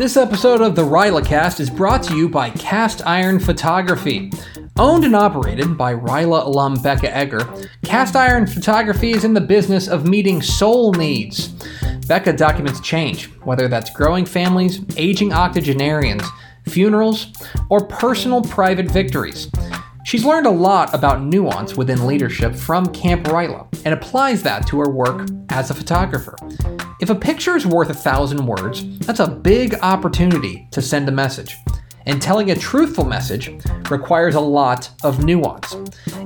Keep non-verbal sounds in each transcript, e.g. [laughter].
This episode of the RylaCast is brought to you by Cast Iron Photography. Owned and operated by Ryla alum Becca Egger, Cast Iron Photography is in the business of meeting soul needs. Becca documents change, whether that's growing families, aging octogenarians, funerals, or personal private victories. She's learned a lot about nuance within leadership from Camp Ryla and applies that to her work as a photographer. If a picture is worth a thousand words, that's a big opportunity to send a message. And telling a truthful message requires a lot of nuance.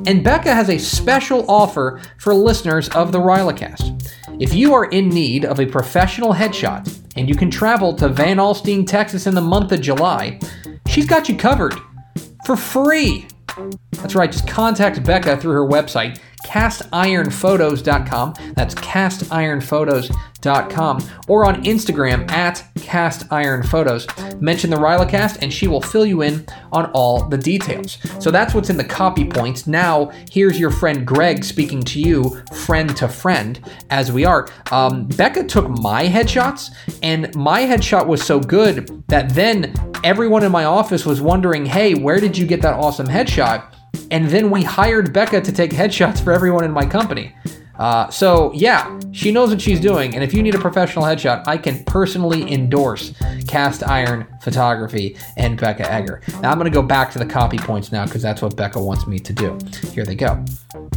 And Becca has a special offer for listeners of the RylaCast. If you are in need of a professional headshot and you can travel to Van Alstyne, Texas in the month of July, she's got you covered for free. That's right, just contact Becca through her website, castironphotos.com. That's castironphotos.com. Or on Instagram at castironphotos. Mention the RylaCast and she will fill you in on all the details. So that's what's in the copy points. Now, here's your friend Greg speaking to you, friend to friend, as we are. Um, Becca took my headshots, and my headshot was so good that then everyone in my office was wondering, hey, where did you get that awesome headshot? And then we hired Becca to take headshots for everyone in my company. Uh, so, yeah, she knows what she's doing. And if you need a professional headshot, I can personally endorse Cast Iron Photography and Becca Egger. Now, I'm going to go back to the copy points now because that's what Becca wants me to do. Here they go.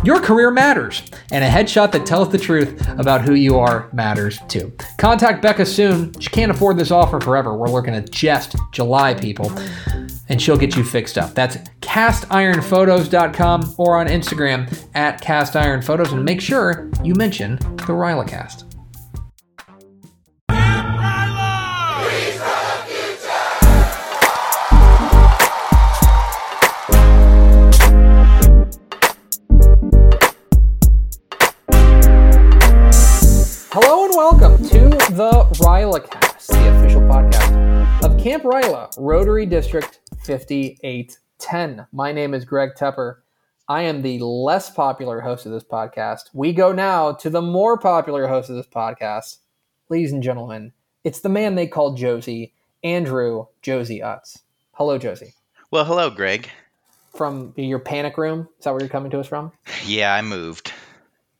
Your career matters, and a headshot that tells the truth about who you are matters too. Contact Becca soon. She can't afford this offer forever. We're looking at just July, people and she'll get you fixed up. That's castironphotos.com or on Instagram at castironphotos. And make sure you mention the RylaCast. Ryla, Rotary District 5810. My name is Greg Tepper. I am the less popular host of this podcast. We go now to the more popular host of this podcast. Ladies and gentlemen, it's the man they call Josie, Andrew Josie Utz. Hello, Josie. Well, hello, Greg. From your panic room? Is that where you're coming to us from? Yeah, I moved.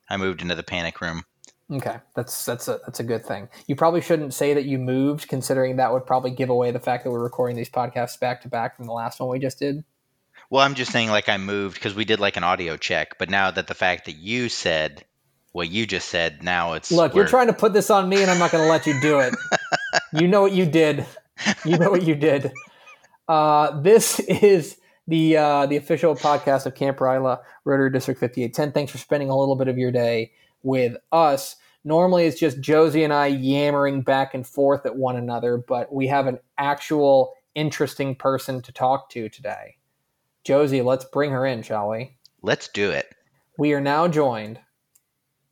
I moved into the panic room. Okay, that's that's a that's a good thing. You probably shouldn't say that you moved, considering that would probably give away the fact that we're recording these podcasts back to back from the last one we just did. Well, I'm just saying like I moved because we did like an audio check, but now that the fact that you said what you just said, now it's look. You're trying to put this on me, and I'm not going to let you do it. [laughs] you know what you did. You know what you did. Uh, this is the uh, the official podcast of Camp Ryla, Rotary District 5810. Thanks for spending a little bit of your day with us. Normally, it's just Josie and I yammering back and forth at one another, but we have an actual interesting person to talk to today. Josie, let's bring her in, shall we? Let's do it. We are now joined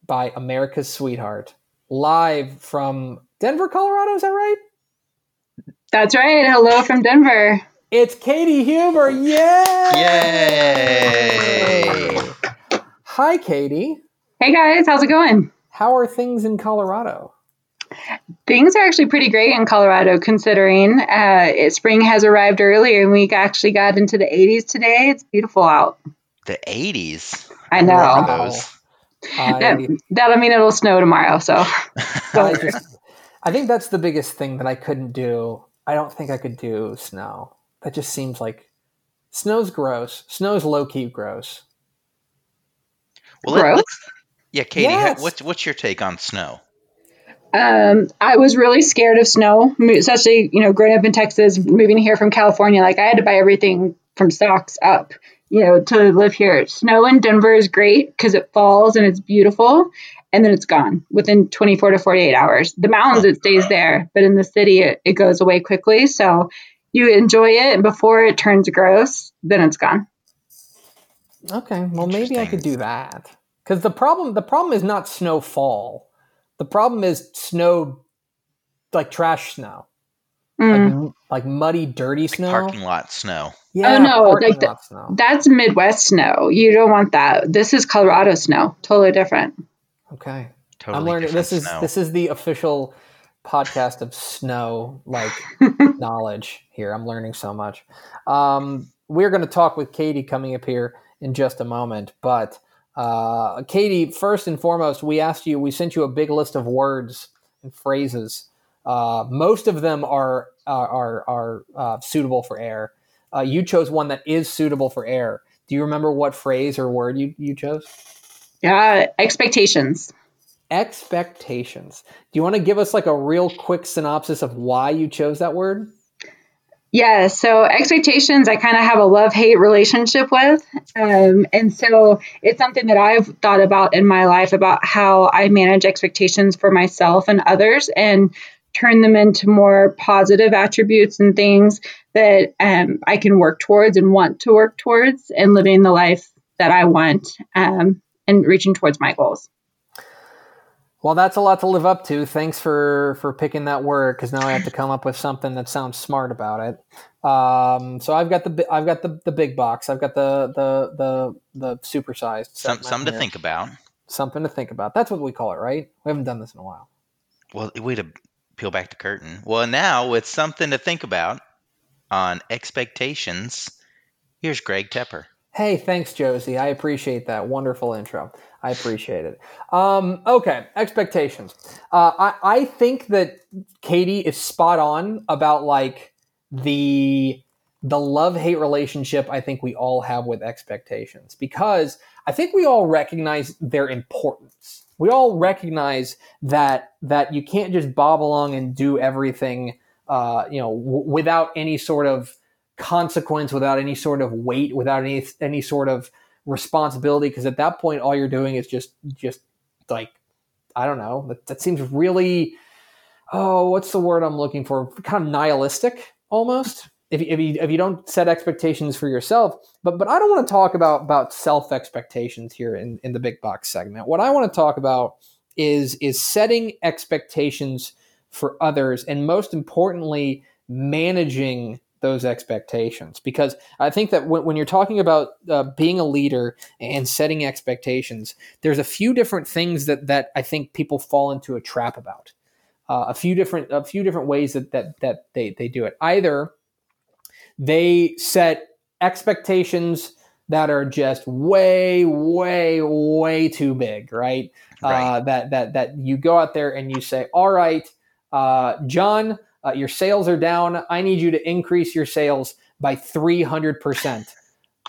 by America's sweetheart, live from Denver, Colorado. Is that right? That's right. Hello from Denver. It's Katie Huber. Yay! Yay! Hi, Katie. Hey guys, how's it going? How are things in Colorado? Things are actually pretty great in Colorado, considering uh, spring has arrived earlier and we actually got into the 80s today. It's beautiful out. The 80s. I know. Wow. I, that, that'll mean it'll snow tomorrow. So, [laughs] I, just, I think that's the biggest thing that I couldn't do. I don't think I could do snow. That just seems like snow's gross. Snow's low key gross. Well, gross. Let's, yeah, Katie, yes. what's what's your take on snow? Um, I was really scared of snow, especially you know growing up in Texas, moving here from California. Like I had to buy everything from stocks up, you know, to live here. Snow in Denver is great because it falls and it's beautiful, and then it's gone within 24 to 48 hours. The mountains it stays there, but in the city it, it goes away quickly. So you enjoy it, and before it turns gross, then it's gone. Okay, well maybe I could do that. Because the problem the problem is not snowfall. The problem is snow, like trash snow, mm. like, like, muddy, dirty snow, parking lot snow. Yeah, oh no, like th- that's Midwest snow. You don't want that. This is Colorado snow. Totally different. Okay, totally I'm learning. This is snow. this is the official podcast of snow like [laughs] knowledge here. I'm learning so much. Um, we're going to talk with Katie coming up here in just a moment, but uh, Katie, first and foremost, we asked you, we sent you a big list of words and phrases. Uh, most of them are are are, are uh, suitable for air. Uh, you chose one that is suitable for air. Do you remember what phrase or word you, you chose? Yeah, expectations. Expectations. Do you want to give us like a real quick synopsis of why you chose that word? Yeah, so expectations, I kind of have a love hate relationship with. Um, and so it's something that I've thought about in my life about how I manage expectations for myself and others and turn them into more positive attributes and things that um, I can work towards and want to work towards and living the life that I want um, and reaching towards my goals. Well, that's a lot to live up to. Thanks for for picking that word because now I have to come up with something that sounds smart about it. Um, so I've got the I've got the, the big box. I've got the the the the supersized. Some, something to think about. Something to think about. That's what we call it, right? We haven't done this in a while. Well, way to peel back the curtain. Well, now with something to think about on expectations, here's Greg Tepper. Hey, thanks, Josie. I appreciate that wonderful intro. I appreciate it. Um, okay, expectations. Uh, I, I think that Katie is spot on about like the the love hate relationship. I think we all have with expectations because I think we all recognize their importance. We all recognize that that you can't just bob along and do everything, uh, you know, w- without any sort of consequence, without any sort of weight, without any any sort of responsibility because at that point all you're doing is just just like i don't know that, that seems really oh what's the word i'm looking for? Kind of nihilistic almost if, if, you, if you don't set expectations for yourself. But but i don't want to talk about about self expectations here in, in the big box segment. What i want to talk about is is setting expectations for others and most importantly managing those expectations because I think that when, when you're talking about uh, being a leader and setting expectations, there's a few different things that that I think people fall into a trap about. Uh, a few different a few different ways that that that they they do it. Either they set expectations that are just way way way too big, right? right. Uh, that that that you go out there and you say, "All right, uh, John." Uh, your sales are down. I need you to increase your sales by 300%.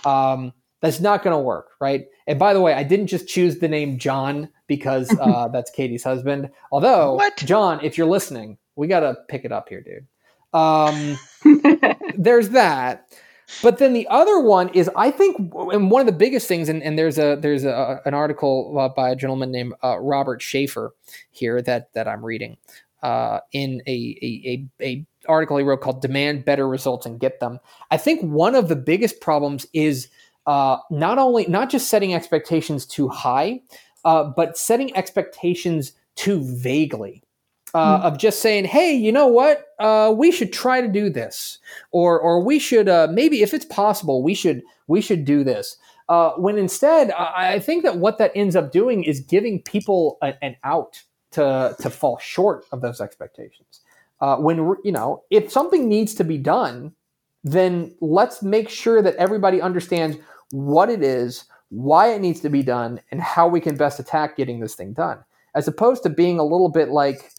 Um, that's not going to work, right? And by the way, I didn't just choose the name John because [laughs] uh, that's Katie's husband. Although, what? John, if you're listening, we got to pick it up here, dude. Um, [laughs] there's that. But then the other one is, I think, and one of the biggest things, and, and there's a there's a, an article uh, by a gentleman named uh, Robert Schaefer here that that I'm reading, uh, in a, a, a, a article he wrote called "Demand Better Results and Get Them." I think one of the biggest problems is uh, not only not just setting expectations too high, uh, but setting expectations too vaguely. Uh, mm. Of just saying, hey, you know what? Uh, we should try to do this, or or we should uh, maybe, if it's possible, we should we should do this. Uh, when instead, I, I, think that what that ends up doing is giving people a, an out to to fall short of those expectations. Uh, when you know if something needs to be done, then let's make sure that everybody understands what it is, why it needs to be done, and how we can best attack getting this thing done, as opposed to being a little bit like.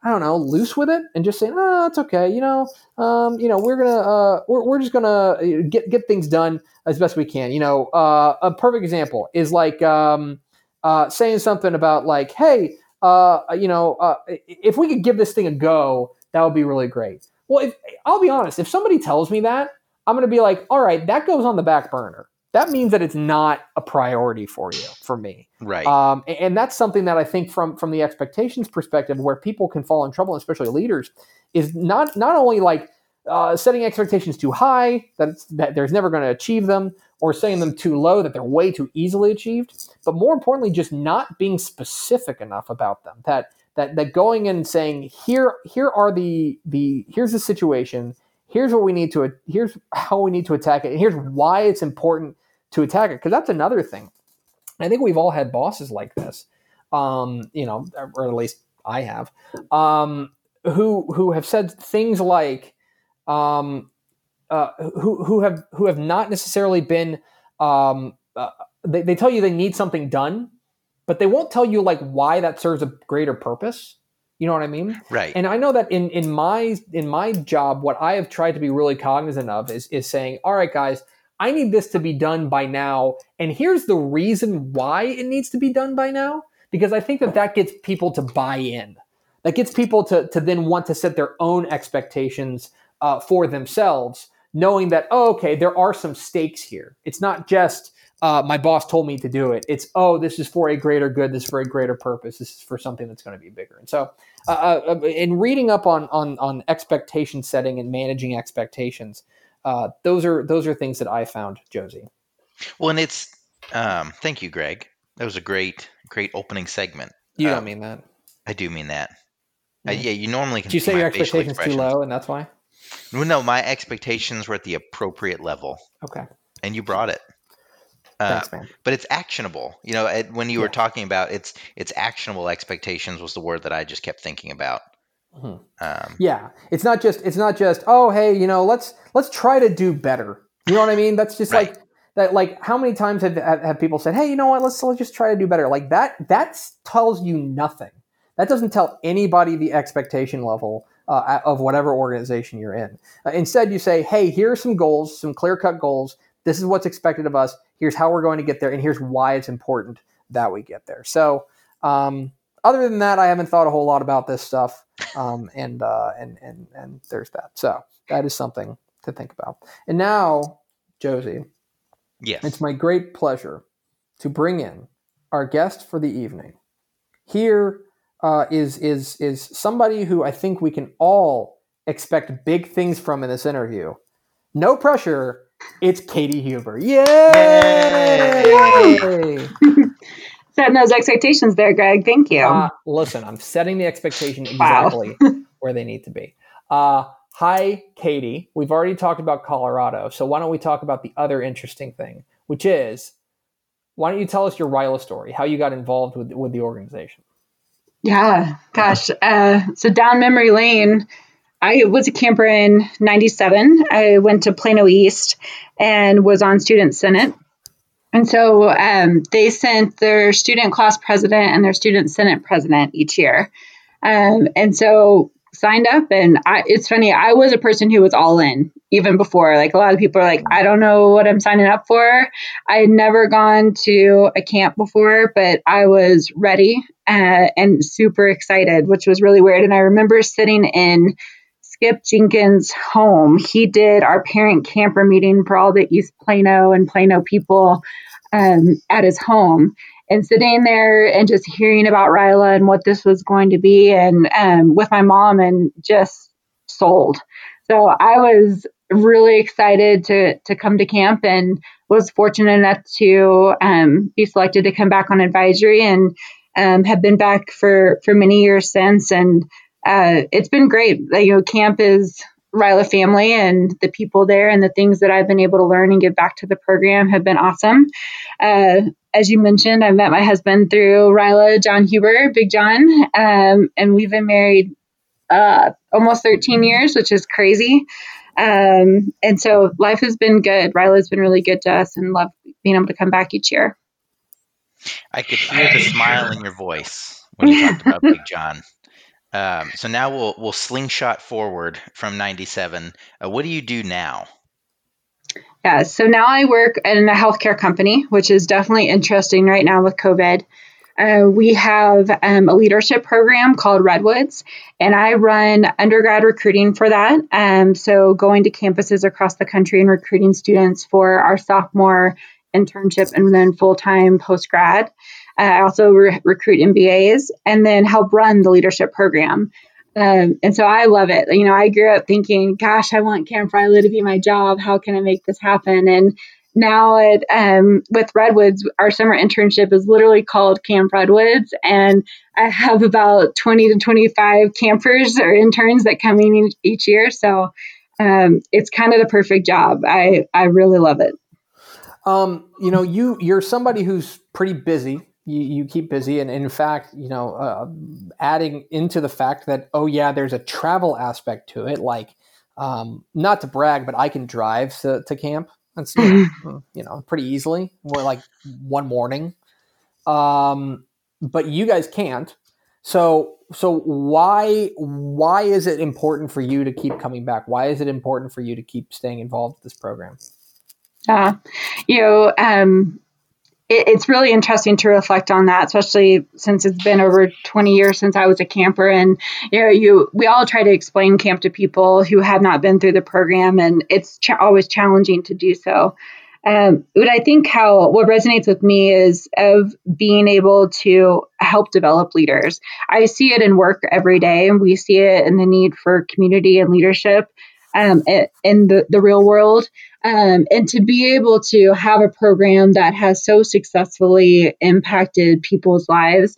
I don't know, loose with it and just saying, "Oh, it's okay." You know, um, you know, we're gonna, uh, we're, we're just gonna uh, get get things done as best we can. You know, uh, a perfect example is like um, uh, saying something about like, "Hey, uh, you know, uh, if we could give this thing a go, that would be really great. Well, if, I'll be honest, if somebody tells me that, I'm going to be like, all right, that goes on the back burner. That means that it's not a priority for you, for me. Right. Um, and, and that's something that I think from from the expectations perspective, where people can fall in trouble, especially leaders, is not not only like uh, setting expectations too high that that there's never going to achieve them, or setting them too low that they're way too easily achieved, but more importantly, just not being specific enough about them. That that that going in and saying here here are the the here's the situation, here's what we need to here's how we need to attack it, and here's why it's important to attack it. Because that's another thing. I think we've all had bosses like this, um, you know, or at least I have. Um, who who have said things like um, uh, who who have who have not necessarily been um, uh, they, they tell you they need something done, but they won't tell you like why that serves a greater purpose. You know what I mean? Right. And I know that in in my in my job, what I have tried to be really cognizant of is is saying, all right, guys, I need this to be done by now, and here's the reason why it needs to be done by now. Because I think that that gets people to buy in. That gets people to to then want to set their own expectations uh, for themselves, knowing that oh, okay, there are some stakes here. It's not just uh, my boss told me to do it. It's oh, this is for a greater good. This is for a greater purpose. This is for something that's going to be bigger. And so, uh, uh, in reading up on on on expectation setting and managing expectations, uh, those are those are things that I found, Josie. Well, and it's um, thank you, Greg. That was a great great opening segment. You Um, don't mean that. I do mean that. Uh, Mhm. yeah, you normally can. Did you say your expectations too low, and that's why? No, my expectations were at the appropriate level, Okay, and you brought it. Uh, thanks, man. but it's actionable. You know, it, when you were talking about it's it's actionable expectations was the word that I just kept thinking about. Mhm. Um, Yeah, it's not just it's not just oh hey you know let's let's try to do better. You know what I mean? That's just Right. like that. Like how many times have, have have people said hey you know what let's let's just try to do better. Like that that tells you nothing. That doesn't tell anybody the expectation level uh, of whatever organization you're in. Uh, instead, you say hey here are some goals, some clear cut goals. This is what's expected of us. Here's how we're going to get there, and here's why it's important that we get there. So. Um, other than that, I haven't thought a whole lot about this stuff, um, and uh, and and and there's that. So that is something to think about. And now, Josie, yes. it's my great pleasure to bring in our guest for the evening. Here uh, is is is somebody who I think we can all expect big things from in this interview. No pressure. It's Katie Huber. Yay! Setting those expectations there, Greg. Thank you. Uh, listen, I'm setting the expectation Wow. exactly [laughs] where they need to be. Uh, hi, Katie. We've already talked about Colorado, so why don't we talk about the other interesting thing, which is why don't you tell us your Ryla story, how you got involved with with the organization? Yeah, gosh. Uh, so down memory lane, I was a camper in 97. I went to Plano East and was on Student Senate. And so um, they sent their student class president and their student senate president each year. Um, and so signed up and I, it's funny i was a person who was all in even before. Like a lot of people are like i don't know what i'm signing up for. I had never gone to a camp before but i was ready uh, and super excited which was really weird. And i remember sitting in skip jenkins home. He did our parent camper meeting for all the east plano and plano people um, at his home and sitting there and just hearing about Ryla and what this was going to be, and um, with my mom, and just sold. So I was really excited to to come to camp, and was fortunate enough to um, be selected to come back on advisory, and um, have been back for for many years since, and uh, it's been great. You know, camp is Ryla family and the people there and the things that I've been able to learn and give back to the program have been awesome. Uh, as you mentioned, I met my husband through Ryla John Huber, Big John, um, and we've been married uh, almost 13 years, which is crazy. Um, and so life has been good. Ryla's been really good to us and love being able to come back each year. I could hear the smile in your voice when you talked about Big John. [laughs] Um, so now we'll we'll slingshot forward from '97. Uh, what do you do now? Yeah, so now I work in a healthcare company, which is definitely interesting right now with COVID. Uh, we have um, a leadership program called Redwoods, and I run undergrad recruiting for that. Um, so going to campuses across the country and recruiting students for our sophomore internship and then full time post grad. I also re- recruit MBAs and then help run the leadership program. Um, and so I love it. You know, I grew up thinking, gosh, I want Camp Ryla to be my job. How can I make this happen? And now at um, with Redwoods, our summer internship is literally called Camp Redwoods, and I have about twenty to twenty five campers or interns that come in each, each year. So um, it's kind of the perfect job. I I really love it. Um, you know, you you're somebody who's pretty busy. You, you keep busy, and in fact, you know, uh, adding into the fact that oh yeah, there's a travel aspect to it. Like, um, not to brag, but I can drive to, to camp. and you know, you know pretty easily. More like one morning. Um, but you guys can't. So so why why is it important for you to keep coming back? Why is it important for you to keep staying involved with this program? Uh, you know, um, it, it's really interesting to reflect on that, especially since it's been over 20 years since I was a camper. And you know, you we all try to explain camp to people who have not been through the program, and it's ch- always challenging to do so. Um, but I think how what resonates with me is of being able to help develop leaders. I see it in work every day, and we see it in the need for community and leadership um, in the, the real world. Um, and to be able to have a program that has so successfully impacted people's lives,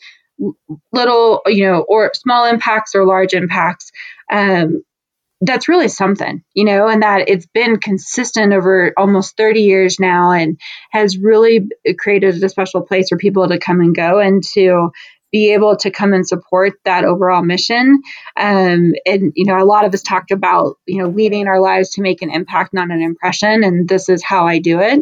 little, you know, or small impacts or large impacts, um, that's really something, you know, and that it's been consistent over almost 30 years now and has really created a special place for people to come and go and to be able to come and support that overall mission. Um, and, you know, a lot of us talked about, you know, leaving our lives to make an impact, not an impression. And this is how I do it.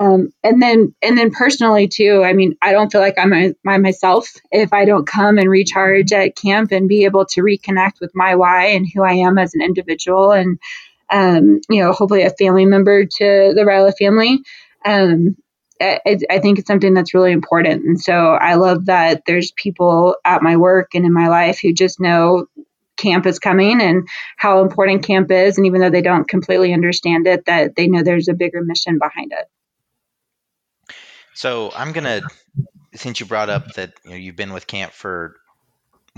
Um, and then, and then personally too, I mean, I don't feel like I'm a, my myself if I don't come and recharge at camp and be able to reconnect with my why and who I am as an individual and, um, you know, hopefully a family member to the Ryla family. Um, I, think it's something that's really important. And so I love that there's people at my work and in my life who just know camp is coming and how important camp is. And even though they don't completely understand it, that they know there's a bigger mission behind it. So I'm gonna, since you brought up that you know, you've been with camp for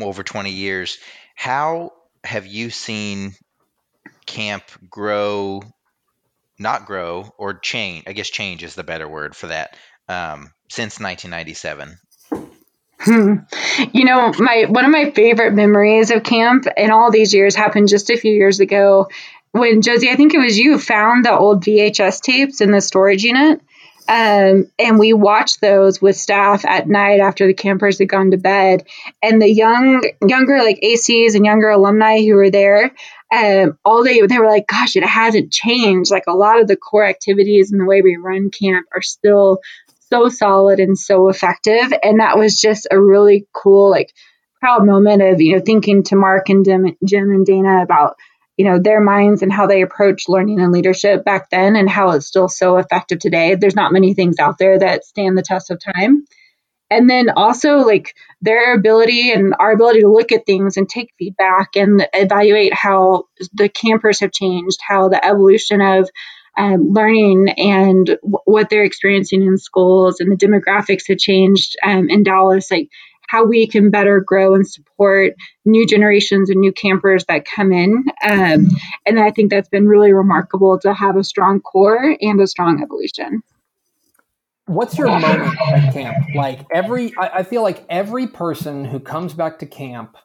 over 20 years, how have you seen camp grow not grow or change. I guess change is the better word for that. Um, since 1997. Hmm. You know, my one of my favorite memories of camp in all these years happened just a few years ago when Josie, I think it was you, found the old VHS tapes in the storage unit. Um, and we watched those with staff at night after the campers had gone to bed. And the young, younger like ACs and younger alumni who were there, um, all they they were like, "Gosh, it hasn't changed. Like a lot of the core activities and the way we run camp are still so solid and so effective." And that was just a really cool, like, proud moment of you know thinking to Mark and Jim and Dana about you know their minds and how they approach learning and leadership back then and how it's still so effective today there's not many things out there that stand the test of time and then also like their ability and our ability to look at things and take feedback and evaluate how the campers have changed how the evolution of um, learning and w- what they're experiencing in schools and the demographics have changed um, in dallas like how we can better grow and support new generations and new campers that come in. Um, and I think that's been really remarkable to have a strong core and a strong evolution. What's your moment at camp? Like every, I, I feel like every person who comes back to camp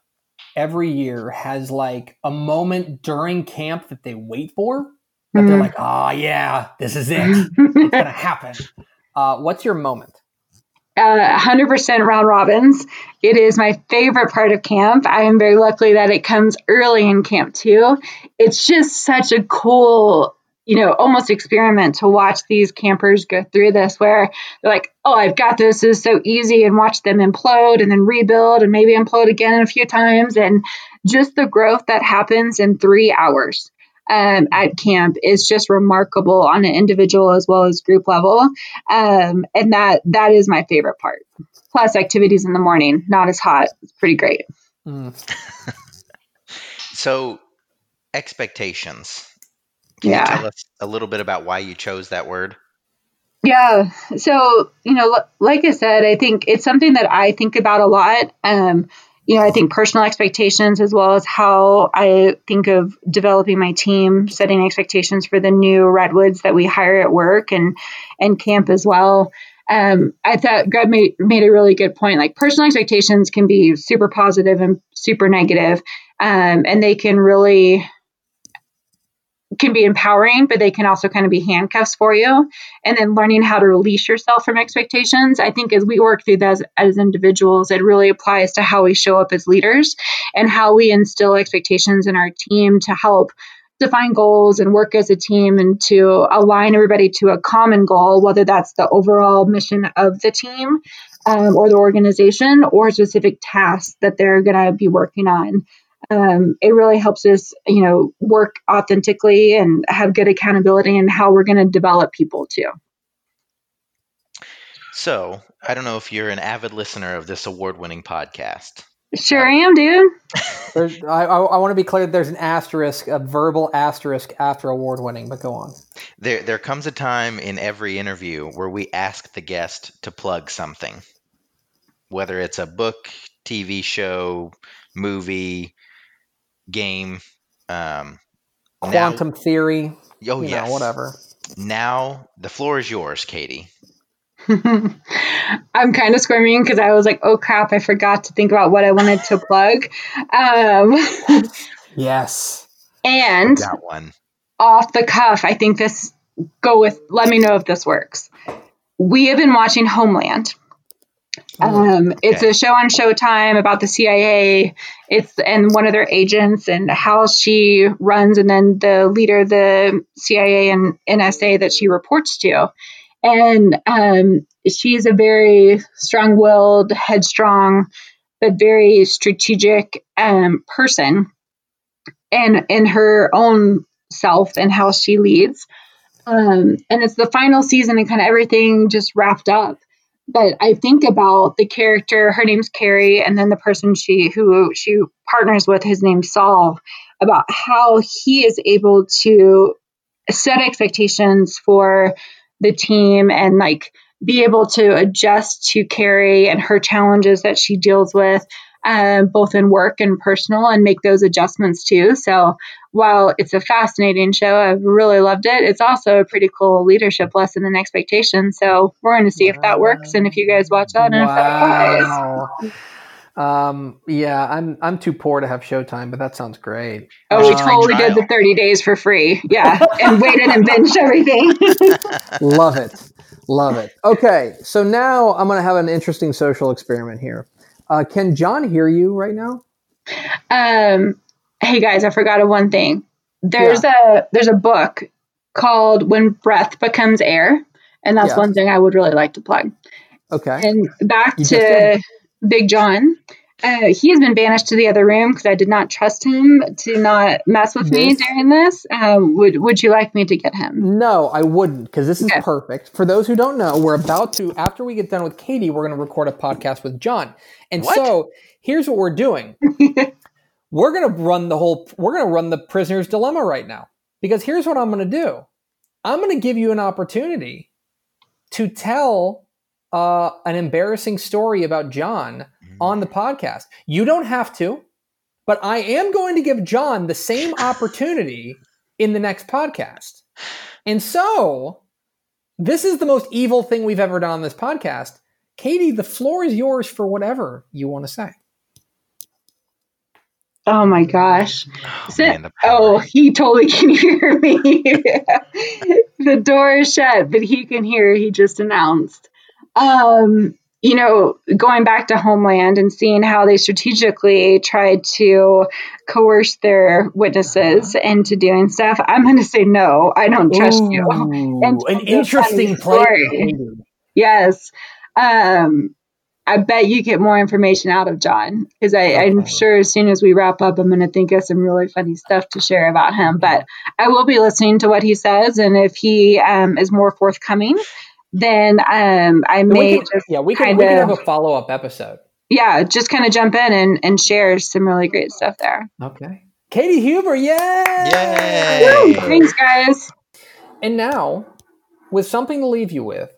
every year has like a moment during camp that they wait for. That mm-hmm. they're like, oh yeah, this is it. it's gonna [laughs] happen. Uh, what's your moment? uh, 100% round robins. It is my favorite part of camp. I am very lucky that it comes early in camp too. It's just such a cool, you know, almost experiment to watch these campers go through this where they're like, oh, I've got this. This is so easy, and watch them implode and then rebuild and maybe implode again a few times. And just the growth that happens in three hours um, at camp is just remarkable on an individual as well as group level, um, and that that is my favorite part. Plus, activities in the morning, not as hot. It's pretty great. Mm. [laughs] so, expectations. Can yeah. you tell us a little bit about why you chose that word? Yeah. So, you know, like I said, I think it's something that I think about a lot. Um, you know, I think personal expectations as well as how I think of developing my team, setting expectations for the new redwoods that we hire at work and and camp as well. Um, I thought Greg made, made a really good point. Like personal expectations can be super positive and super negative, um, and they can really can be empowering, but they can also kind of be handcuffs for you. And then learning how to release yourself from expectations. I think as we work through those as individuals, it really applies to how we show up as leaders and how we instill expectations in our team to help define goals and work as a team and to align everybody to a common goal, whether that's the overall mission of the team um, or the organization or specific tasks that they're going to be working on. Um, it really helps us, you know, work authentically and have good accountability in how we're going to develop people too. So, I don't know if you're an avid listener of this award winning podcast. Sure I am, dude. [laughs] I, I, I want to be clear. There's an asterisk, a verbal asterisk after award winning, but go on. There, there comes a time in every interview where we ask the guest to plug something, whether it's a book, TV show, movie, game. Um, Quantum theory. oh you yes, know, whatever. Now the floor is yours, Katie. [laughs] I'm kind of squirming because I was like, oh crap, I forgot to think about what I wanted to plug. Um, [laughs] Yes. and That one. off the cuff, I think this, go with, let me know if this works. We have been watching Homeland. Um, it's a show on Showtime about the CIA. It's and one of their agents and how she runs, and then the leader of the CIA and NSA that she reports to. And um, she's a very strong-willed, headstrong, but very strategic um, person, and in her own self and how she leads. Um, and it's the final season, and kind of everything just wrapped up but I think about the character. Her name's Carrie, and then the person she who she partners with, his name's Saul. About how he is able to set expectations for the team and like be able to adjust to Carrie and her challenges that she deals with, um, both in work and personal, and make those adjustments too. So while it's a fascinating show, I've really loved it. It's also a pretty cool leadership lesson and expectation. So we're going to see if that works and if you guys watch that and if that applies. Wow. Um, yeah, I'm I'm too poor to have Showtime, but that sounds great. Oh, we Um, totally did the 30 days for free. Yeah. And waited and binged everything. [laughs] Love it. Love it. Okay, so now I'm going to have an interesting social experiment here. Uh, can John hear you right now? um, hey guys, I forgot of one thing. There's a there's a book called When Breath Becomes Air. And that's Yeah. one thing I would really like to plug. Okay. And back You to. Big John. Uh, he has been banished to the other room because I did not trust him to not mess with me during this. Um, would Would you like me to get him? No, I wouldn't, because this is Okay. perfect. For those who don't know, we're about to, after we get done with Katie, we're going to record a podcast with John. And What? so here's what we're doing [laughs] we're going to run the whole, we're going to run the prisoner's dilemma right now. Because here's what I'm going to do I'm going to give you an opportunity to tell uh, an embarrassing story about John on the podcast. You don't have to, but I am going to give John the same [laughs] opportunity in the next podcast. And so, this is the most evil thing we've ever done on this podcast. Katie, the floor is yours for whatever you want to say. Oh my gosh. Oh, man. Oh, he totally [laughs] can hear me. the door is shut, but he can hear. He just announced. Um, you know, going back to Homeland and seeing how they strategically tried to coerce their witnesses into doing stuff, I'm going to say no. I don't trust you. [laughs] And an interesting play. Yes. Um, I bet you get more information out of John because I'm sure as soon as we wrap up, I'm going to think of some really funny stuff to share about him. But I will be listening to what he says, and if he um, is more forthcoming, then um, I may we can, just yeah, we can, kind we can of- have a follow up episode. yeah just kind of jump in and, and share some really great stuff there. Okay. Katie Huber, yay! Yay! Woo! Thanks, guys. And now, with something to leave you with,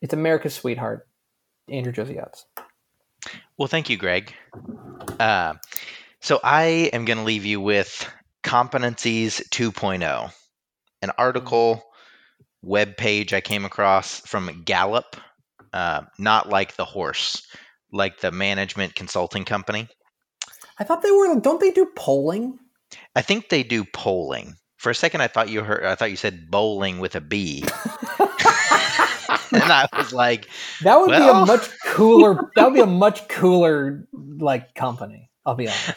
it's America's sweetheart, Andrew Josiatz. Well, thank you, Greg. Uh, so I am going to leave you with Competencies 2.0, an article, web page I came across from Gallup, uh, not like the horse, like the management consulting company. I thought they were. Don't they do polling? I think they do polling For a second, I thought you heard. I thought you said bowling with a B. [laughs] [laughs] and I was like, That would be a much cooler. that would be a [laughs] much cooler like company. I'll be honest.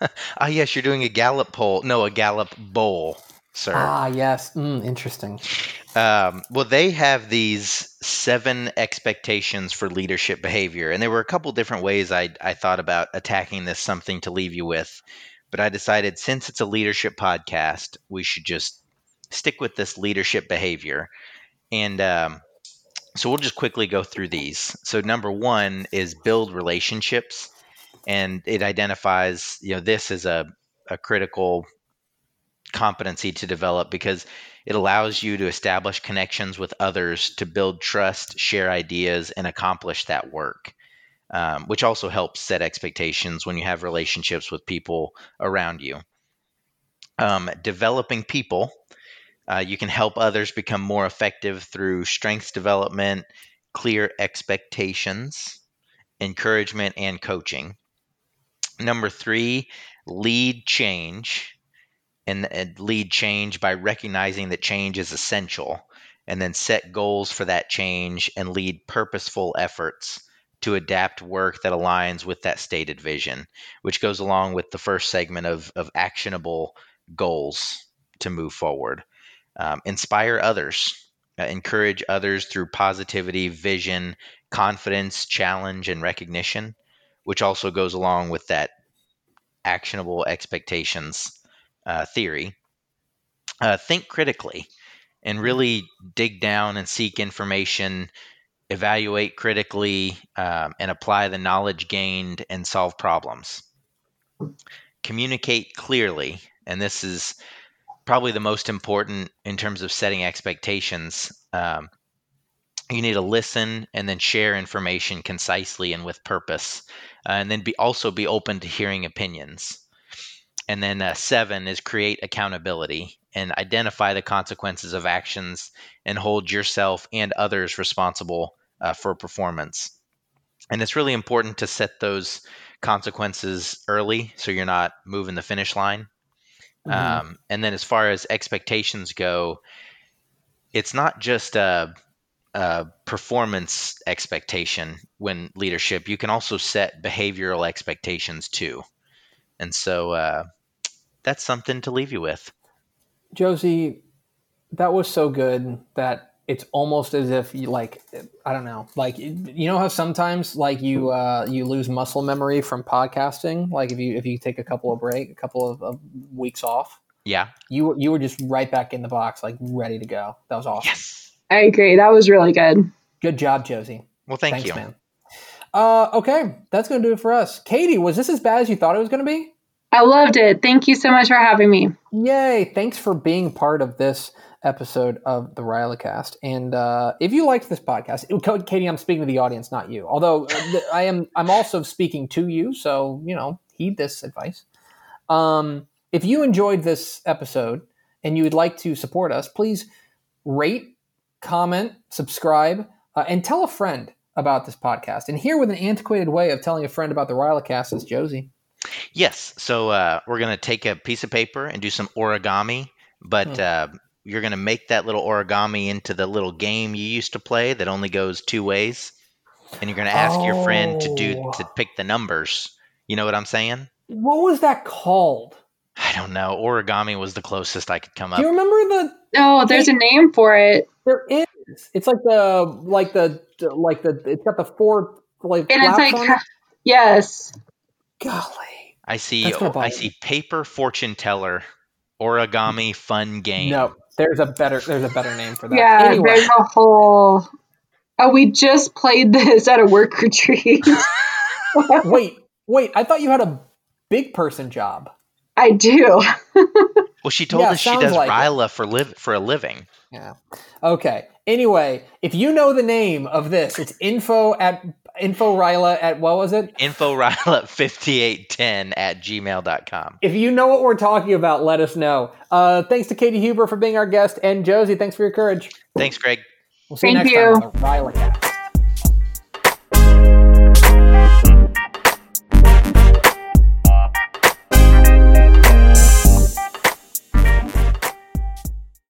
[laughs] "Ah, yes, you're doing a Gallup poll. No, a Gallup bowl, sir." Ah, yes. Mm, interesting. Um, well, they have these seven expectations for leadership behavior, and there were a couple different ways I I thought about attacking this. Something to leave you with, but I decided since it's a leadership podcast, we should just stick with this leadership behavior, and um, so we'll just quickly go through these. So number one is build relationships, and it identifies you know this is a a critical competency to develop because it allows you to establish connections with others to build trust, share ideas, and accomplish that work, um, which also helps set expectations when you have relationships with people around you. Um, developing people, uh, you can help others become more effective through strengths development, clear expectations, encouragement, and coaching. Number three, lead change and, and lead change by recognizing that change is essential and then set goals for that change and lead purposeful efforts to adapt work that aligns with that stated vision, which goes along with the first segment of, of actionable goals to move forward. Um, inspire others, uh, encourage others through positivity, vision, confidence, challenge, and recognition, which also goes along with that actionable expectations uh, theory, uh, think critically and really dig down and seek information, evaluate critically, um, and apply the knowledge gained and solve problems. Communicate clearly, and this is probably the most important in terms of setting expectations. Um, you need to listen and then share information concisely and with purpose, uh, and then be also be open to hearing opinions. And then uh, seven is create accountability and identify the consequences of actions and hold yourself and others responsible uh, for performance. And it's really important to set those consequences early so you're not moving the finish line. Mhm. Um, and then as far as expectations go, it's not just a, a performance expectation when leadership, you can also set behavioral expectations too. And so uh, that's something to leave you with. Josie, that was so good that it's almost as if you like I don't know, like you know how sometimes like you uh, you lose muscle memory from podcasting, like if you if you take a couple of break, a couple of, of weeks off, Yeah. you you were just right back in the box, like ready to go. That was awesome. Yes. I agree. That was really good. Good job, Josie. Well, thank Thanks, you. man. Uh, okay, that's gonna do it for us. Katie, was this as bad as you thought it was gonna be? I loved it. Thank you so much for having me. Yay! Thanks for being part of this episode of the Rylacast. And uh, if you liked this podcast, Co- Katie, I'm speaking to the audience, not you. Although uh, I am, I'm also speaking to you. So you know, heed this advice. Um, if you enjoyed this episode and you would like to support us, please rate, comment, subscribe, uh, and tell a friend about this podcast. And here with an antiquated way of telling a friend about the Rylacast is Josie. Yes. So uh, we're going to take a piece of paper and do some origami, but Hmm. You're going to make that little origami into the little game you used to play that only goes two ways. And you're going to ask your friend to do Oh. to pick the numbers. You know what I'm saying? What was that called? I don't know. Origami was the closest I could come up Do up. you remember the Oh, there's a name for it. There is. It's like the like the like the it's got the four like And it's like, on it. yes. golly. I see. I see. Paper fortune teller, origami fun game. No, there's a better there's a better name for that. Yeah, Anyway, there's a whole. Oh, we just played this at a work [laughs] retreat. [laughs] wait, wait. I thought you had a big person job. I do. [laughs] Well, she told Yeah, us she does like it. Ryla for live for a living. Yeah. Okay. Anyway, if you know the name of this, it's info at info Ryla at what was it? Info Ryla 5810 at gmail.com. If you know what we're talking about, let us know. Uh, thanks to Katie Huber for being our guest, and Josie, thanks for your courage. Thanks, Greg. We'll see you next you. time on the Ryla Cast.